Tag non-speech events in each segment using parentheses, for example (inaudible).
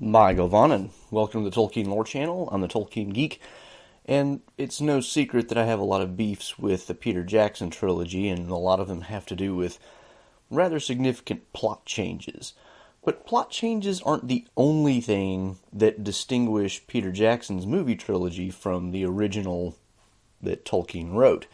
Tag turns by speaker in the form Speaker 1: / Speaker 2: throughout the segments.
Speaker 1: Hi, Govan, and welcome to the Tolkien Lore Channel. I'm the Tolkien Geek, and it's no secret that I have a lot of beefs with the Peter Jackson trilogy, and a lot of them have to do with rather significant plot changes. But plot changes aren't the only thing that distinguish Peter Jackson's movie trilogy from the original that Tolkien wrote.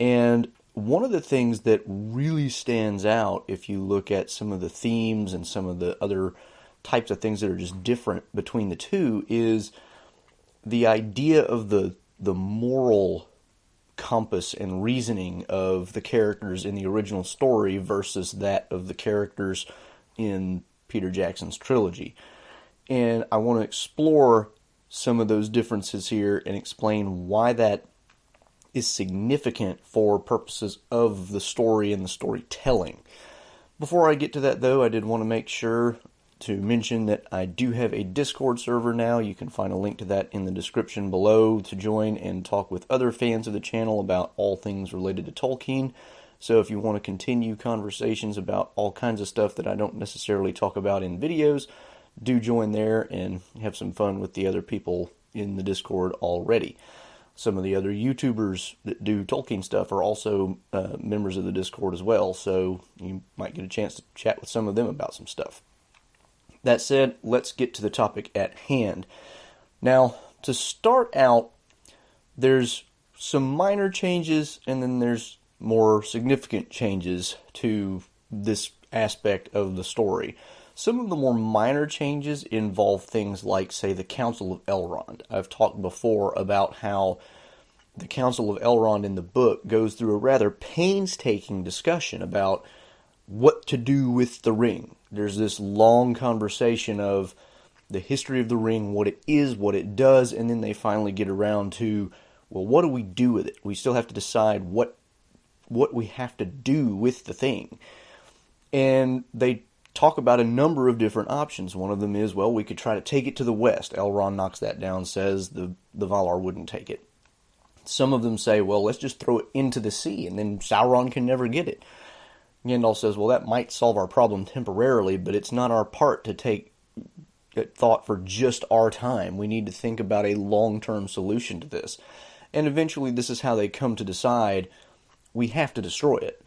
Speaker 1: And one of the things that really stands out if you look at some of the themes and some of the other types of things that are just different between the two is the idea of the the moral compass and reasoning of the characters in the original story versus that of the characters in Peter Jackson's trilogy. And I want to explore some of those differences here and explain why that is significant for purposes of the story and the storytelling. Before I get to that, though, I did want to make sure to mention that I do have a Discord server now. You can find a link to that in the description below to join and talk with other fans of the channel about all things related to Tolkien. So if you want to continue conversations about all kinds of stuff that I don't necessarily talk about in videos, do join there and have some fun with the other people in the Discord already. Some of the other YouTubers that do Tolkien stuff are also uh, members of the Discord as well, so you might get a chance to chat with some of them about some stuff. That said, let's get to the topic at hand. Now, to start out, there's some minor changes and then there's more significant changes to this aspect of the story. Some of the more minor changes involve things like, say, the Council of Elrond. I've talked before about how the Council of Elrond in the book goes through a rather painstaking discussion about what to do with the ring. There's this long conversation of the history of the ring, what it is, what it does, and then they finally get around to, well, what do we do with it? We still have to decide what what we have to do with the thing. And they talk about a number of different options. One of them is, well, we could try to take it to the west. Elrond knocks that down, says the the Valar wouldn't take it. Some of them say, well, let's just throw it into the sea, and then Sauron can never get it. Gandalf says, well, that might solve our problem temporarily, but it's not our part to take thought for just our time. We need to think about a long term solution to this. And eventually, this is how they come to decide we have to destroy it.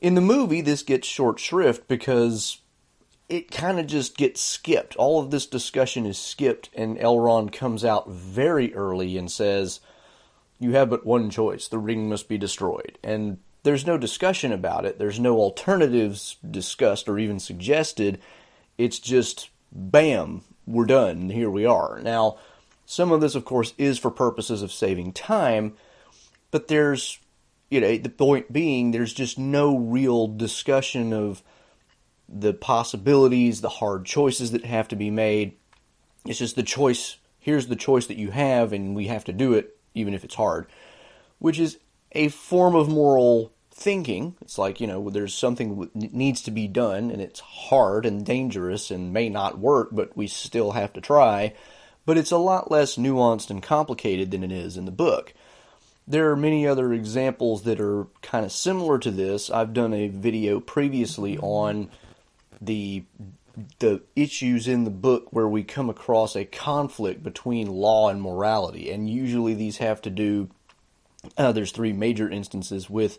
Speaker 1: In the movie, this gets short shrift because it kind of just gets skipped. All of this discussion is skipped, and Elrond comes out very early and says, You have but one choice the ring must be destroyed. And there's no discussion about it. There's no alternatives discussed or even suggested. It's just bam, we're done. Here we are. Now, some of this, of course, is for purposes of saving time, but there's, you know, the point being, there's just no real discussion of the possibilities, the hard choices that have to be made. It's just the choice. Here's the choice that you have, and we have to do it, even if it's hard, which is a form of moral thinking. It's like, you know, there's something that needs to be done and it's hard and dangerous and may not work, but we still have to try. But it's a lot less nuanced and complicated than it is in the book. There are many other examples that are kind of similar to this. I've done a video previously on the the issues in the book where we come across a conflict between law and morality, and usually these have to do uh, there's three major instances with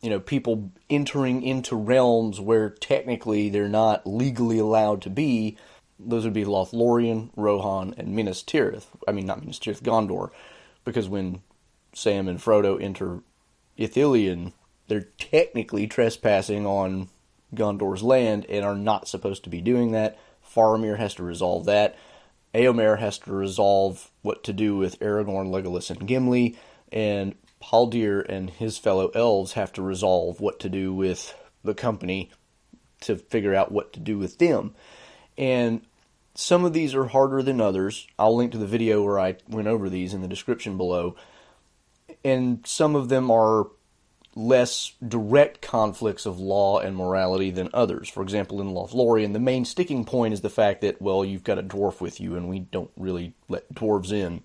Speaker 1: you know people entering into realms where technically they're not legally allowed to be. Those would be Lothlorien, Rohan, and Minas Tirith. I mean, not Minas Tirith, Gondor, because when Sam and Frodo enter Ithilien, they're technically trespassing on Gondor's land and are not supposed to be doing that. Faramir has to resolve that. Eomer has to resolve what to do with Aragorn, Legolas, and Gimli and Haldir and his fellow elves have to resolve what to do with the company to figure out what to do with them. And some of these are harder than others. I'll link to the video where I went over these in the description below. And some of them are less direct conflicts of law and morality than others. For example, in Lothlorien, the main sticking point is the fact that, well, you've got a dwarf with you, and we don't really let dwarves in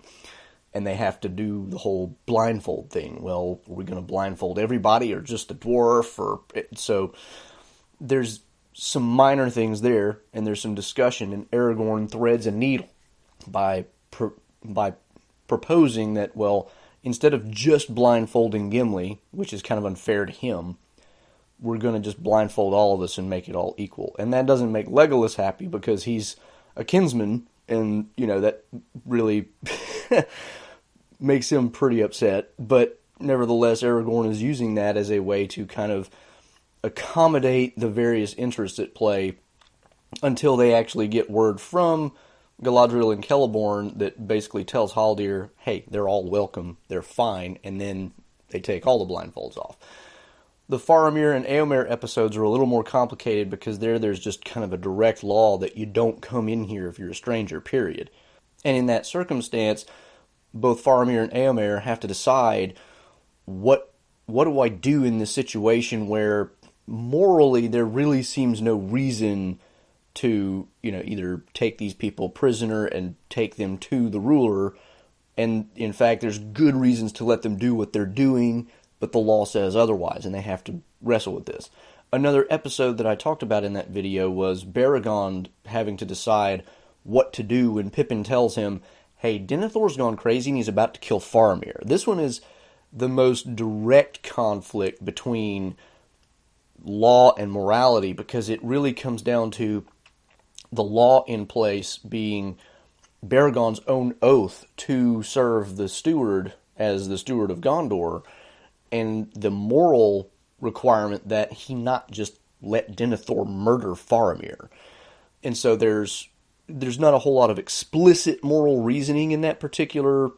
Speaker 1: and they have to do the whole blindfold thing. Well, are we going to blindfold everybody or just the dwarf? Or so there's some minor things there, and there's some discussion, and Aragorn threads a needle by pro- by proposing that well, instead of just blindfolding Gimli, which is kind of unfair to him, we're going to just blindfold all of us and make it all equal. And that doesn't make Legolas happy because he's a kinsman, and you know that really (laughs) makes him pretty upset. But nevertheless, Aragorn is using that as a way to kind of accommodate the various interests at play until they actually get word from Galadriel and Celeborn that basically tells Haldir, hey, they're all welcome, they're fine, and then they take all the blindfolds off. The Faramir and Eomer episodes are a little more complicated because there there's just kind of a direct law that you don't come in here if you're a stranger, period. And in that circumstance, both Faramir and Eomer have to decide what what do I do in this situation where morally there really seems no reason to, you know, either take these people prisoner and take them to the ruler and in fact there's good reasons to let them do what they're doing but the law says otherwise, and they have to wrestle with this. Another episode that I talked about in that video was Beregond having to decide what to do when Pippin tells him, hey, Denethor's gone crazy and he's about to kill Faramir. This one is the most direct conflict between law and morality because it really comes down to the law in place being Beregond's own oath to serve the steward as the steward of Gondor and the moral requirement that he not just let Denethor murder Faramir. And so there's there's not a whole lot of explicit moral reasoning in that particular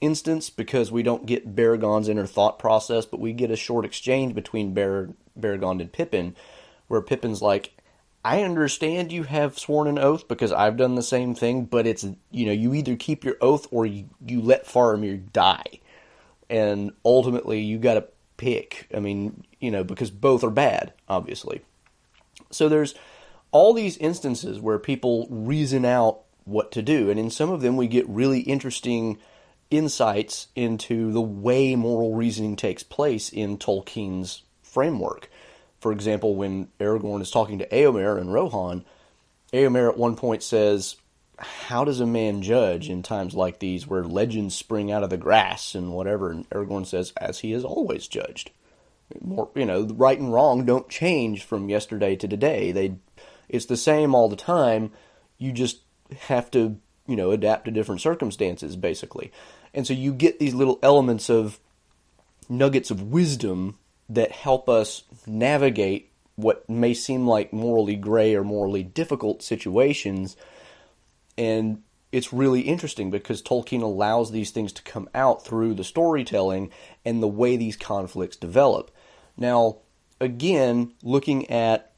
Speaker 1: instance because we don't get Beregond's inner thought process, but we get a short exchange between Bar- Beregond and Pippin where Pippin's like, I understand you have sworn an oath because I've done the same thing, but it's, you know, you either keep your oath or you, you let Faramir die and ultimately you got to pick. I mean, you know, because both are bad, obviously. So there's all these instances where people reason out what to do, and in some of them we get really interesting insights into the way moral reasoning takes place in Tolkien's framework. For example, when Aragorn is talking to Eomer and Rohan, Eomer at one point says, how does a man judge in times like these where legends spring out of the grass and whatever? And Aragorn says, as he has always judged. More, you know, right and wrong don't change from yesterday to today. They, it's the same all the time. You just have to, you know, adapt to different circumstances, basically. And so you get these little elements of nuggets of wisdom that help us navigate what may seem like morally gray or morally difficult situations and it's really interesting because Tolkien allows these things to come out through the storytelling and the way these conflicts develop. Now, again, looking at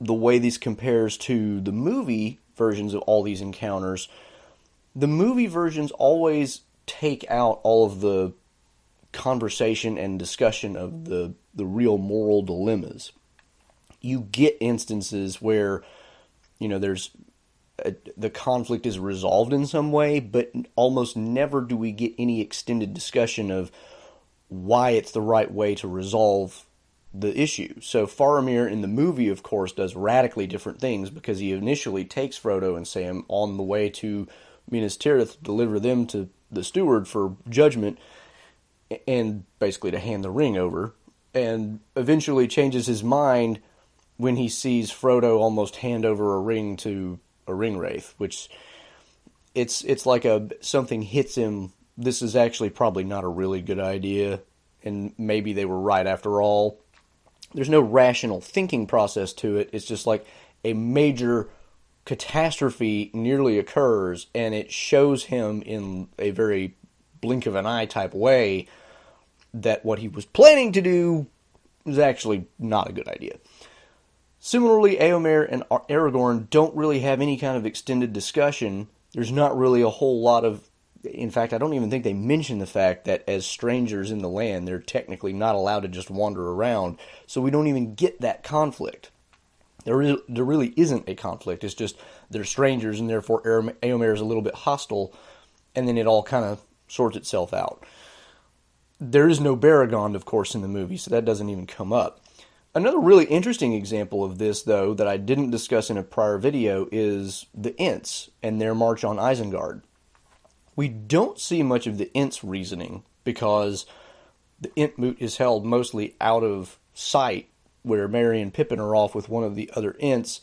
Speaker 1: the way these compares to the movie versions of all these encounters, the movie versions always take out all of the conversation and discussion of the the real moral dilemmas. You get instances where you know there's uh, the conflict is resolved in some way, but almost never do we get any extended discussion of why it's the right way to resolve the issue. So Faramir in the movie, of course, does radically different things because he initially takes Frodo and Sam on the way to Minas Tirith, to deliver them to the steward for judgment, and basically to hand the ring over, and eventually changes his mind when he sees Frodo almost hand over a ring to a ring wraith, which it's it's like a something hits him. This is actually probably not a really good idea, and maybe they were right after all. There's no rational thinking process to it. It's just like a major catastrophe nearly occurs, and it shows him in a very blink of an eye type way that what he was planning to do is actually not a good idea. Similarly, Eomer and Aragorn don't really have any kind of extended discussion. There's not really a whole lot of. In fact, I don't even think they mention the fact that as strangers in the land, they're technically not allowed to just wander around. So we don't even get that conflict. There, there really isn't a conflict. It's just they're strangers, and therefore Eomer is a little bit hostile, and then it all kind of sorts itself out. There is no Beregond, of course, in the movie, so that doesn't even come up Another really interesting example of this, though, that I didn't discuss in a prior video is the Ents and their march on Isengard. We don't see much of the Ents' reasoning because the Entmoot is held mostly out of sight, where Merry and Pippin are off with one of the other Ents,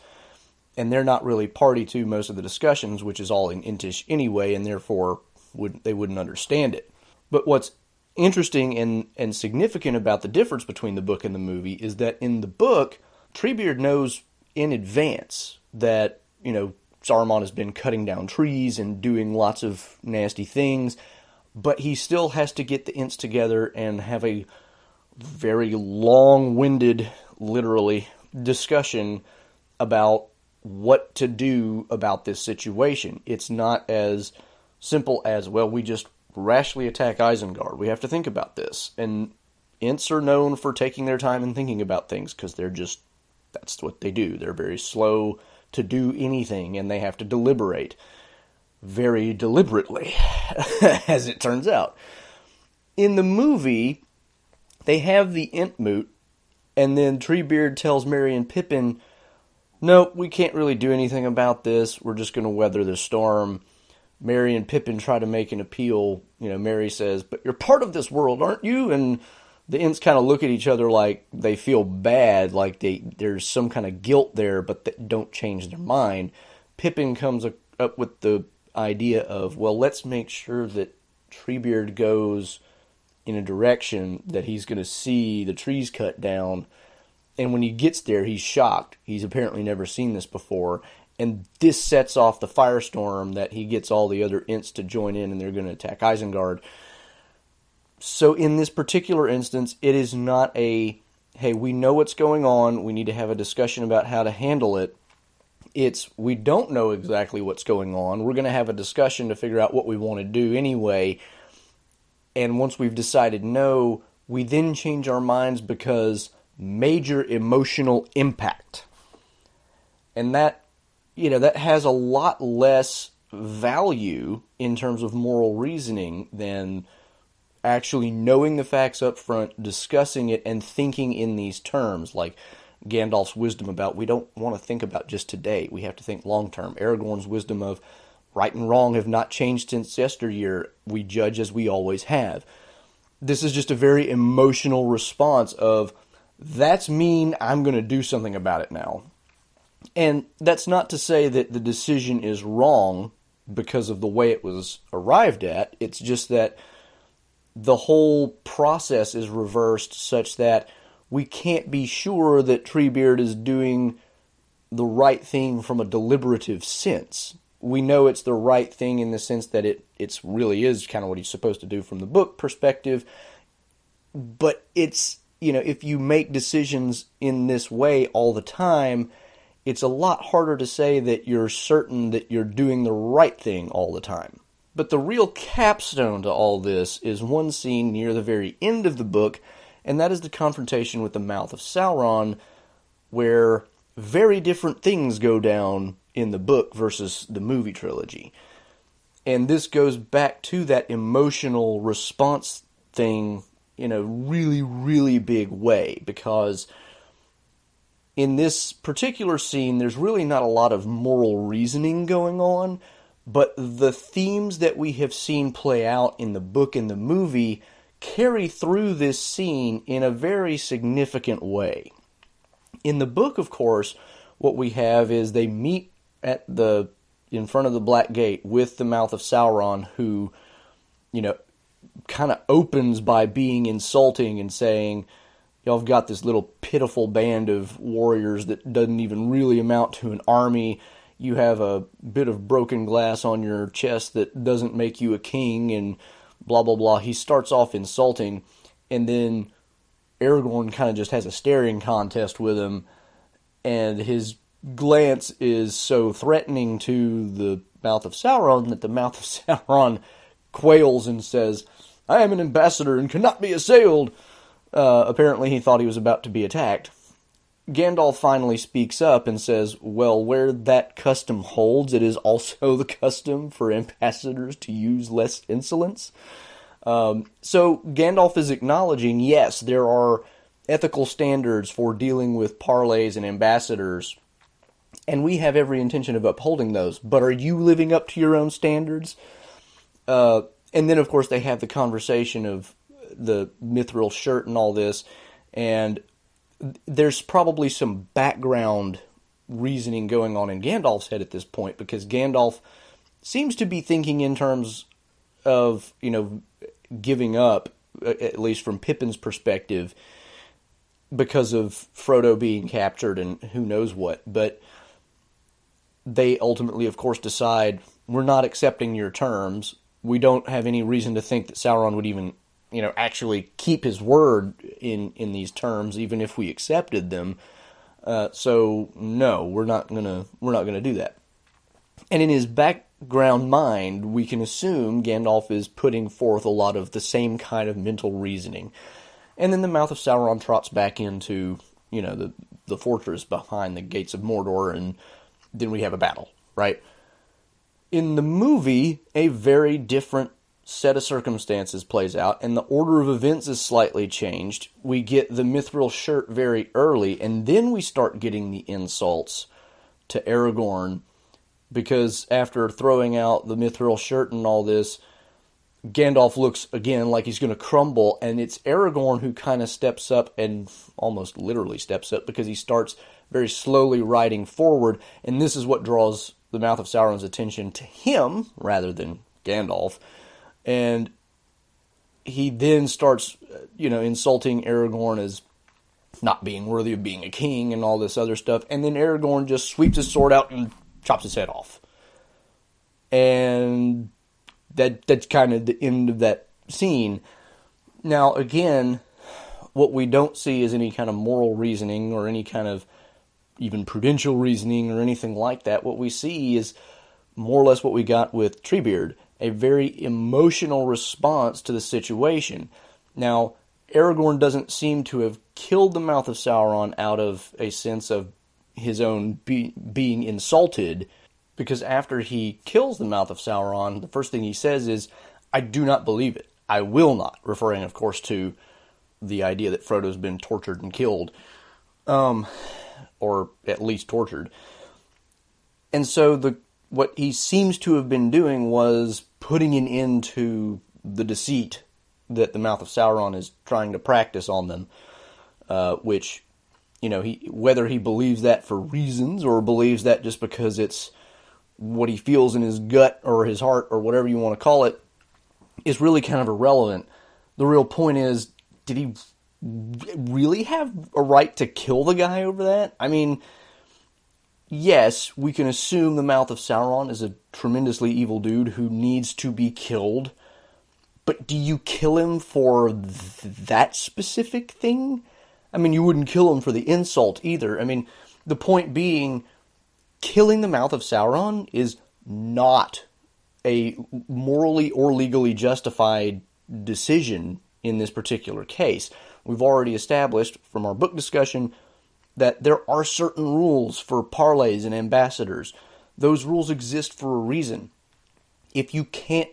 Speaker 1: and they're not really party to most of the discussions, which is all in Entish anyway, and therefore would they wouldn't understand it. But what's interesting and, and significant about the difference between the book and the movie is that in the book, Treebeard knows in advance that, you know, Saruman has been cutting down trees and doing lots of nasty things, but he still has to get the Ents together and have a very long winded, literally, discussion about what to do about this situation. It's not as simple as, well, we just rashly attack Isengard. We have to think about this. And Ents are known for taking their time and thinking about things because they're just, that's what they do. They're very slow to do anything and they have to deliberate very deliberately, (laughs) as it turns out. In the movie, they have the Entmoot, and then Treebeard tells Merry and Pippin, Nope, we can't really do anything about this. We're just going to weather the storm. Merry and Pippin try to make an appeal. You know, Merry says, But you're part of this world, aren't you? And the Ents kind of look at each other like they feel bad, like they there's some kind of guilt there, but they don't change their mind. Pippin comes up with the idea of, well, let's make sure that Treebeard goes in a direction that he's going to see the trees cut down. And when he gets there, he's shocked. He's apparently never seen this before and this sets off the firestorm that he gets all the other Ents to join in and they're going to attack Isengard. So in this particular instance, it is not a hey, we know what's going on, we need to have a discussion about how to handle it. It's we don't know exactly what's going on. We're going to have a discussion to figure out what we want to do anyway. And once we've decided no, we then change our minds because major emotional impact. And that you know, that has a lot less value in terms of moral reasoning than actually knowing the facts up front, discussing it, and thinking in these terms, like Gandalf's wisdom about we don't want to think about just today. We have to think long term. Aragorn's wisdom of right and wrong have not changed since yesteryear. We judge as we always have. This is just a very emotional response of that's mean, I'm going to do something about it now. And that's not to say that the decision is wrong because of the way it was arrived at. It's just that the whole process is reversed such that we can't be sure that Treebeard is doing the right thing from a deliberative sense. We know it's the right thing in the sense that it it's really is kind of what he's supposed to do from the book perspective. But it's you know, if you make decisions in this way all the time, it's a lot harder to say that you're certain that you're doing the right thing all the time. But the real capstone to all this is one scene near the very end of the book, and that is the confrontation with the mouth of Sauron, where very different things go down in the book versus the movie trilogy. And this goes back to that emotional response thing in a really, really big way because in this particular scene, there's really not a lot of moral reasoning going on, but the themes that we have seen play out in the book and the movie carry through this scene in a very significant way. In the book, of course, what we have is they meet at the in front of the Black Gate with the mouth of Sauron, who, you know, kind of opens by being insulting and saying, y'all have got this little pitiful band of warriors that doesn't even really amount to an army. You have a bit of broken glass on your chest that doesn't make you a king, and blah blah blah. He starts off insulting, and then Aragorn kind of just has a staring contest with him, and his glance is so threatening to the mouth of Sauron that the mouth of (laughs) Sauron quails and says, I am an ambassador and cannot be assailed. Uh, apparently, he thought he was about to be attacked. Gandalf finally speaks up and says, Well, where that custom holds, it is also (laughs) the custom for ambassadors to use less insolence. Um, so Gandalf is acknowledging, yes, there are ethical standards for dealing with parlays and ambassadors, and we have every intention of upholding those. But are you living up to your own standards? Uh, and then, of course, they have the conversation of the mithril shirt and all this, and there's probably some background reasoning going on in Gandalf's head at this point because Gandalf seems to be thinking in terms of you know giving up, at least from Pippin's perspective, because of Frodo being captured and who knows what. But they ultimately, of course, decide we're not accepting your terms. We don't have any reason to think that Sauron would even, you know, actually keep his word in in these terms, even if we accepted them. Uh, so no, we're not gonna we're not gonna do that. And in his background mind, we can assume Gandalf is putting forth a lot of the same kind of mental reasoning. And then the mouth of Sauron trots back into, you know, the the fortress behind the gates of Mordor, and then we have a battle, right? In the movie, a very different set of circumstances plays out, and the order of events is slightly changed. We get the mithril shirt very early, and then we start getting the insults to Aragorn because after throwing out the mithril shirt and all this, Gandalf looks again like he's going to crumble, and it's Aragorn who kind of steps up and almost literally steps up because he starts very slowly riding forward, and this is what draws the mouth of Sauron's attention to him rather than Gandalf. And he then starts, you know, insulting Aragorn as not being worthy of being a king and all this other stuff. And then Aragorn just sweeps his sword out and chops his head off. And that that's kind of the end of that scene. Now, again, what we don't see is any kind of moral reasoning or any kind of even prudential reasoning or anything like that. What we see is more or less what we got with Treebeard a very emotional response to the situation. Now, Aragorn doesn't seem to have killed the mouth of Sauron out of a sense of his own be- being insulted because after he kills the mouth of Sauron, the first thing he says is, I do not believe it. I will not, referring, of course, to the idea that Frodo's been tortured and killed, um, or at least tortured. And so the what he seems to have been doing was putting an end to the deceit that the mouth of Sauron is trying to practice on them, uh, which you know he whether he believes that for reasons or believes that just because it's what he feels in his gut or his heart or whatever you want to call it is really kind of irrelevant. The real point is, did he really have a right to kill the guy over that? I mean, yes, we can assume the mouth of Sauron is a tremendously evil dude who needs to be killed. But do you kill him for th- that specific thing? I mean, you wouldn't kill him for the insult either. I mean, the point being, killing the mouth of Sauron is not a morally or legally justified decision in this particular case. We've already established from our book discussion that there are certain rules for parlays and ambassadors. Those rules exist for a reason. If you can't,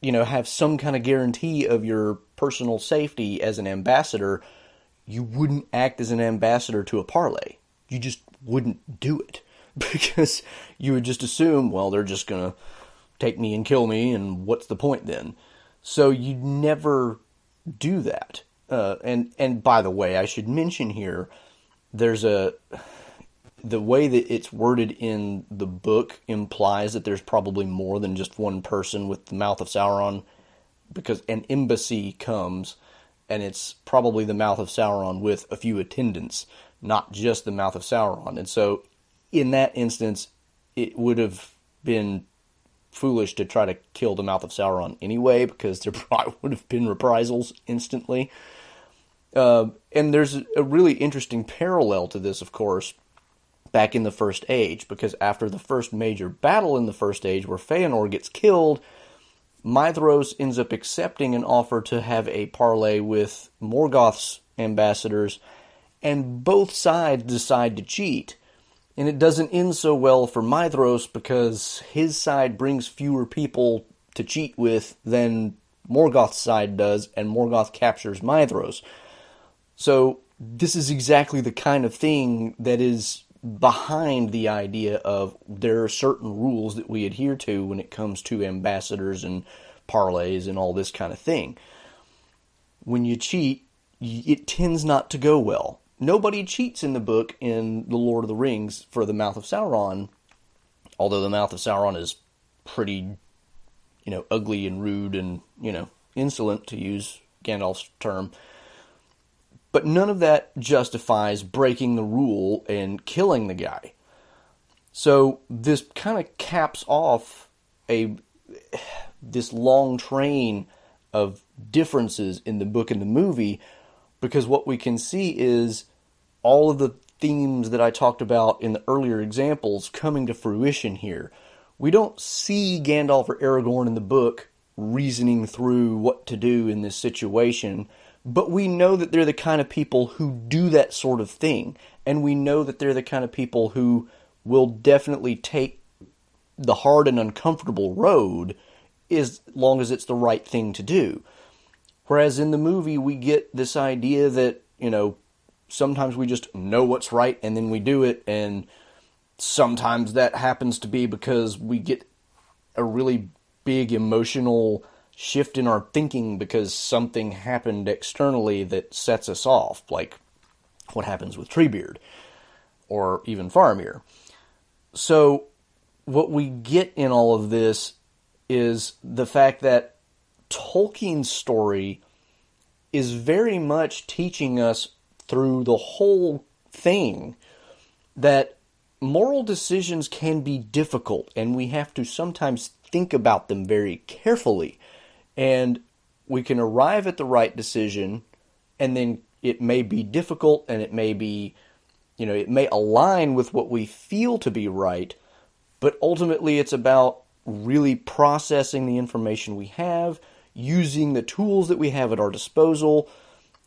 Speaker 1: you know, have some kind of guarantee of your personal safety as an ambassador, you wouldn't act as an ambassador to a parlay. You just wouldn't do it. (laughs) because you would just assume, well, they're just going to take me and kill me, and what's the point then? So you'd never do that. Uh, and and by the way, I should mention here, there's a the way that it's worded in the book implies that there's probably more than just one person with the mouth of Sauron, because an embassy comes, and it's probably the mouth of Sauron with a few attendants, not just the mouth of Sauron. And so in that instance, it would have been foolish to try to kill the mouth of Sauron anyway, because there (laughs) probably would have been reprisals instantly. Uh, and there's a really interesting parallel to this, of course, back in the First Age, because after the first major battle in the First Age, where Feanor gets killed, Maedhros ends up accepting an offer to have a parley with Morgoth's ambassadors, and both sides decide to cheat and it doesn't end so well for Maedhros because his side brings fewer people to cheat with than Morgoth's side does, and Morgoth captures Maedhros. So this is exactly the kind of thing that is behind the idea of there are certain rules that we adhere to when it comes to ambassadors and parlays and all this kind of thing. When you cheat, it tends not to go well. Nobody cheats in the book in The Lord of the Rings for the Mouth of Sauron, although the Mouth of Sauron is pretty, you know, ugly and rude and, you know, insolent to use Gandalf's term. But none of that justifies breaking the rule and killing the guy. So this kind of caps off a this long train of differences in the book and the movie because what we can see is all of the themes that I talked about in the earlier examples coming to fruition here. We don't see Gandalf or Aragorn in the book reasoning through what to do in this situation but we know that they're the kind of people who do that sort of thing. And we know that they're the kind of people who will definitely take the hard and uncomfortable road as long as it's the right thing to do. Whereas in the movie, we get this idea that, you know, sometimes we just know what's right and then we do it. And sometimes that happens to be because we get a really big emotional shift in our thinking because something happened externally that sets us off, like what happens with Treebeard or even Faramir. So, what we get in all of this is the fact that Tolkien's story is very much teaching us through the whole thing that moral decisions can be difficult and we have to sometimes think about them very carefully and we can arrive at the right decision and then it may be difficult and it may be you know it may align with what we feel to be right but ultimately it's about really processing the information we have using the tools that we have at our disposal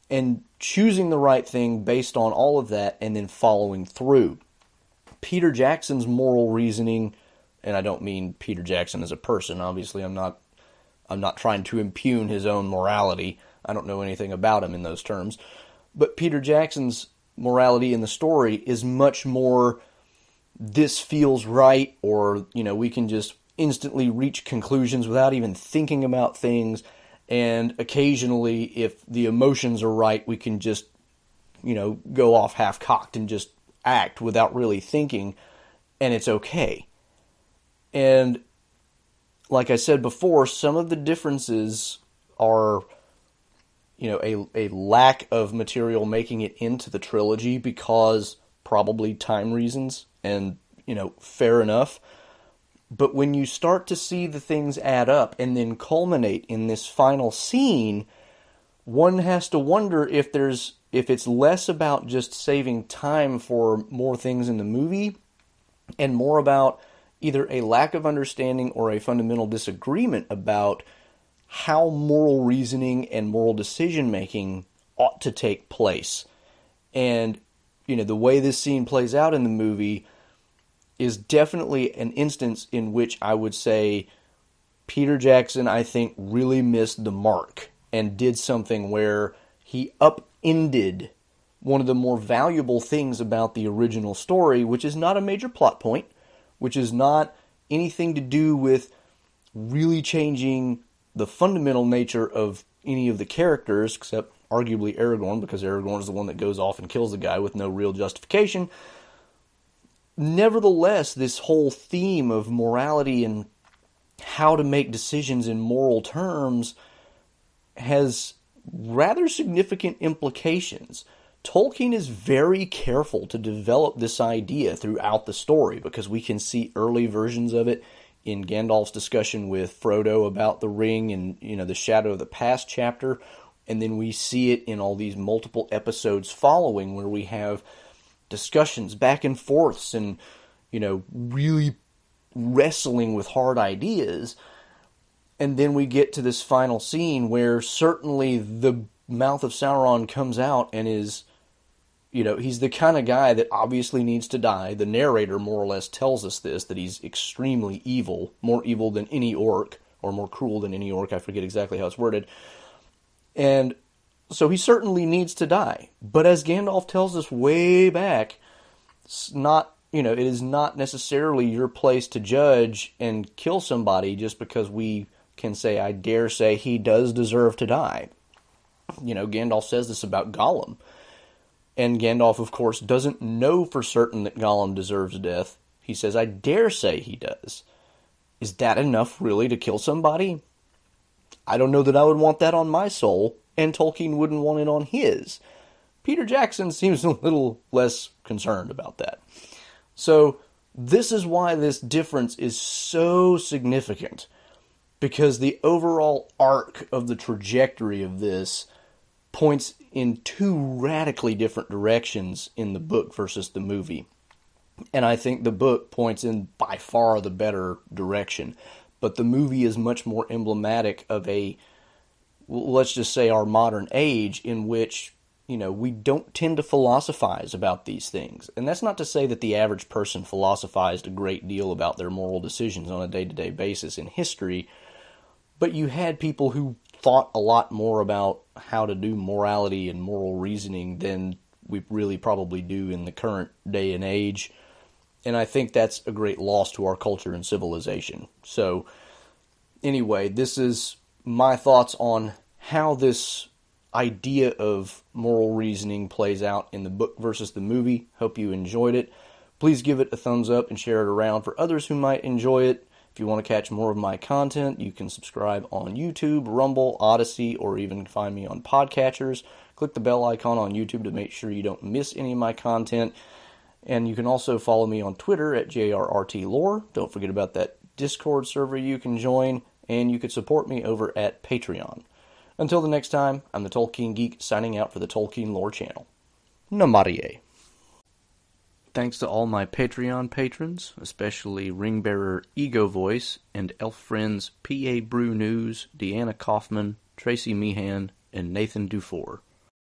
Speaker 1: and choosing the right thing based on all of that and then following through. Peter jackson's moral reasoning and i don't mean peter jackson as a person obviously i'm not I'm not trying to impugn his own morality. I don't know anything about him in those terms. But Peter Jackson's morality in the story is much more this feels right, or, you know, we can just instantly reach conclusions without even thinking about things. And occasionally, if the emotions are right, we can just, you know, go off half cocked and just act without really thinking, and it's okay. And like I said before, some of the differences are, you know, a, a lack of material making it into the trilogy because probably time reasons, and, you know, fair enough. But when you start to see the things add up and then culminate in this final scene, one has to wonder if there's if it's less about just saving time for more things in the movie and more about either a lack of understanding or a fundamental disagreement about how moral reasoning and moral decision making ought to take place. And, you know, the way this scene plays out in the movie is definitely an instance in which I would say Peter Jackson, I think, really missed the mark and did something where he upended one of the more valuable things about the original story, which is not a major plot point which is not anything to do with really changing the fundamental nature of any of the characters, except arguably Aragorn, because Aragorn is the one that goes off and kills the guy with no real justification. Nevertheless, this whole theme of morality and how to make decisions in moral terms has rather significant implications. Tolkien is very careful to develop this idea throughout the story because we can see early versions of it in Gandalf's discussion with Frodo about the ring and you know the shadow of the past chapter. And then we see it in all these multiple episodes following where we have discussions back and forths and you know really wrestling with hard ideas. And then we get to this final scene where certainly the mouth of Sauron comes out and is you know, he's the kind of guy that obviously needs to die. The narrator more or less tells us this that he's extremely evil, more evil than any orc, or more cruel than any orc. I forget exactly how it's worded. And so he certainly needs to die. But as Gandalf tells us way back, it's not you know, it is not necessarily your place to judge and kill somebody just because we can say, I dare say he does deserve to die. You know, Gandalf says this about Gollum. And Gandalf, of course, doesn't know for certain that Gollum deserves death. He says, I dare say he does. Is that enough, really, to kill somebody? I don't know that I would want that on my soul, and Tolkien wouldn't want it on his. Peter Jackson seems a little less concerned about that. So, this is why this difference is so significant because the overall arc of the trajectory of this points in two radically different directions in the book versus the movie. And I think the book points in by far the better direction. But the movie is much more emblematic of a, let's just say, our modern age in which you know, we don't tend to philosophize about these things. And that's not to say that the average person philosophized a great deal about their moral decisions on a day to day basis in history, but you had people who thought a lot more about how to do morality and moral reasoning than we really probably do in the current day and age. And I think that's a great loss to our culture and civilization. So, anyway, this is my thoughts on how this idea of moral reasoning plays out in the book versus the movie. Hope you enjoyed it. Please give it a thumbs up and share it around for others who might enjoy it. If you want to catch more of my content, you can subscribe on YouTube, Rumble, Odysee, or even find me on podcatchers. Click the bell icon on YouTube to make sure you don't miss any of my content. And you can also follow me on Twitter at JRRTLore. Don't forget about that Discord server you can join, and you can support me over at Patreon. Until the next time, I'm the Tolkien Geek signing out for the Tolkien Lore channel. Namarie. Thanks to all my Patreon patrons, especially Ringbearer Ego Voice and elf friends P.A. Brew News, Deanna Kaufman, Tracy Meehan, and Nathan Dufour.